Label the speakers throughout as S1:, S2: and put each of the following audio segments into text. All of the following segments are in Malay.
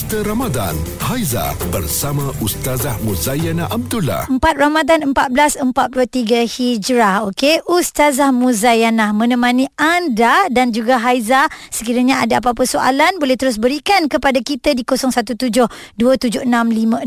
S1: Booster Ramadan. Haiza bersama Ustazah Muzayana Abdullah.
S2: 4 Ramadan 1443 Hijrah Okey? Ustazah Muzayana menemani anda dan juga Haiza. Sekiranya ada apa-apa soalan boleh terus berikan kepada kita di 0172765656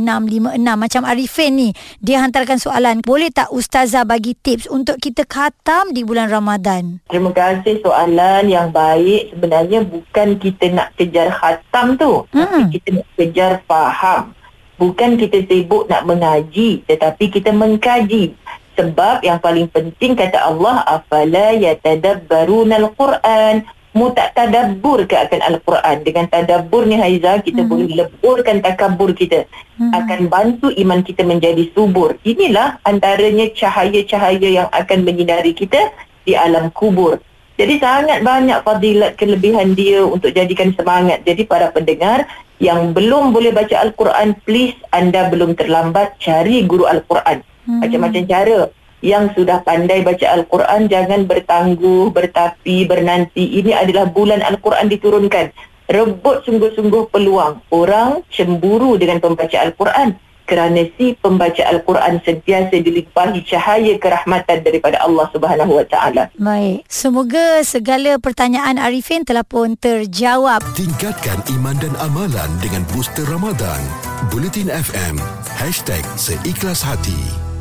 S2: macam Arifin ni dia hantarkan soalan. Boleh tak Ustazah bagi tips untuk kita khatam di bulan Ramadan?
S3: Terima kasih. Soalan yang baik. Sebenarnya bukan kita nak kejar khatam tu.
S2: Mm-mm.
S3: Tapi kita nak kejar faham. Bukan kita sibuk nak mengaji. Tetapi kita mengkaji. Sebab yang paling penting kata Allah. Afala yatadabbaruna al-Quran. Mu tak tadabbur ke akan Al-Quran. Dengan tadabbur ni Haiza, kita
S2: Mhm.
S3: boleh leburkan takabur kita.
S2: Mhm.
S3: Akan bantu iman kita menjadi subur. Inilah antaranya cahaya-cahaya yang akan menyinari kita di alam kubur. Jadi sangat banyak fadilat kelebihan dia untuk jadikan semangat. Jadi para pendengar yang belum boleh baca Al-Quran, please anda belum terlambat cari guru Al-Quran.
S2: Hmm.
S3: Macam-macam cara. Yang sudah pandai baca Al-Quran jangan bertangguh, bertapi, bernanti. Ini adalah bulan Al-Quran diturunkan. Rebut sungguh-sungguh peluang. Orang cemburu dengan pembaca Al-Quran kerana si pembaca Al-Quran sentiasa dilimpahi cahaya kerahmatan daripada Allah Subhanahu Wa Taala.
S2: Baik, semoga segala pertanyaan Arifin telah pun terjawab.
S1: Tingkatkan iman dan amalan dengan Booster Ramadan Bulletin FM #Seikhlas Hati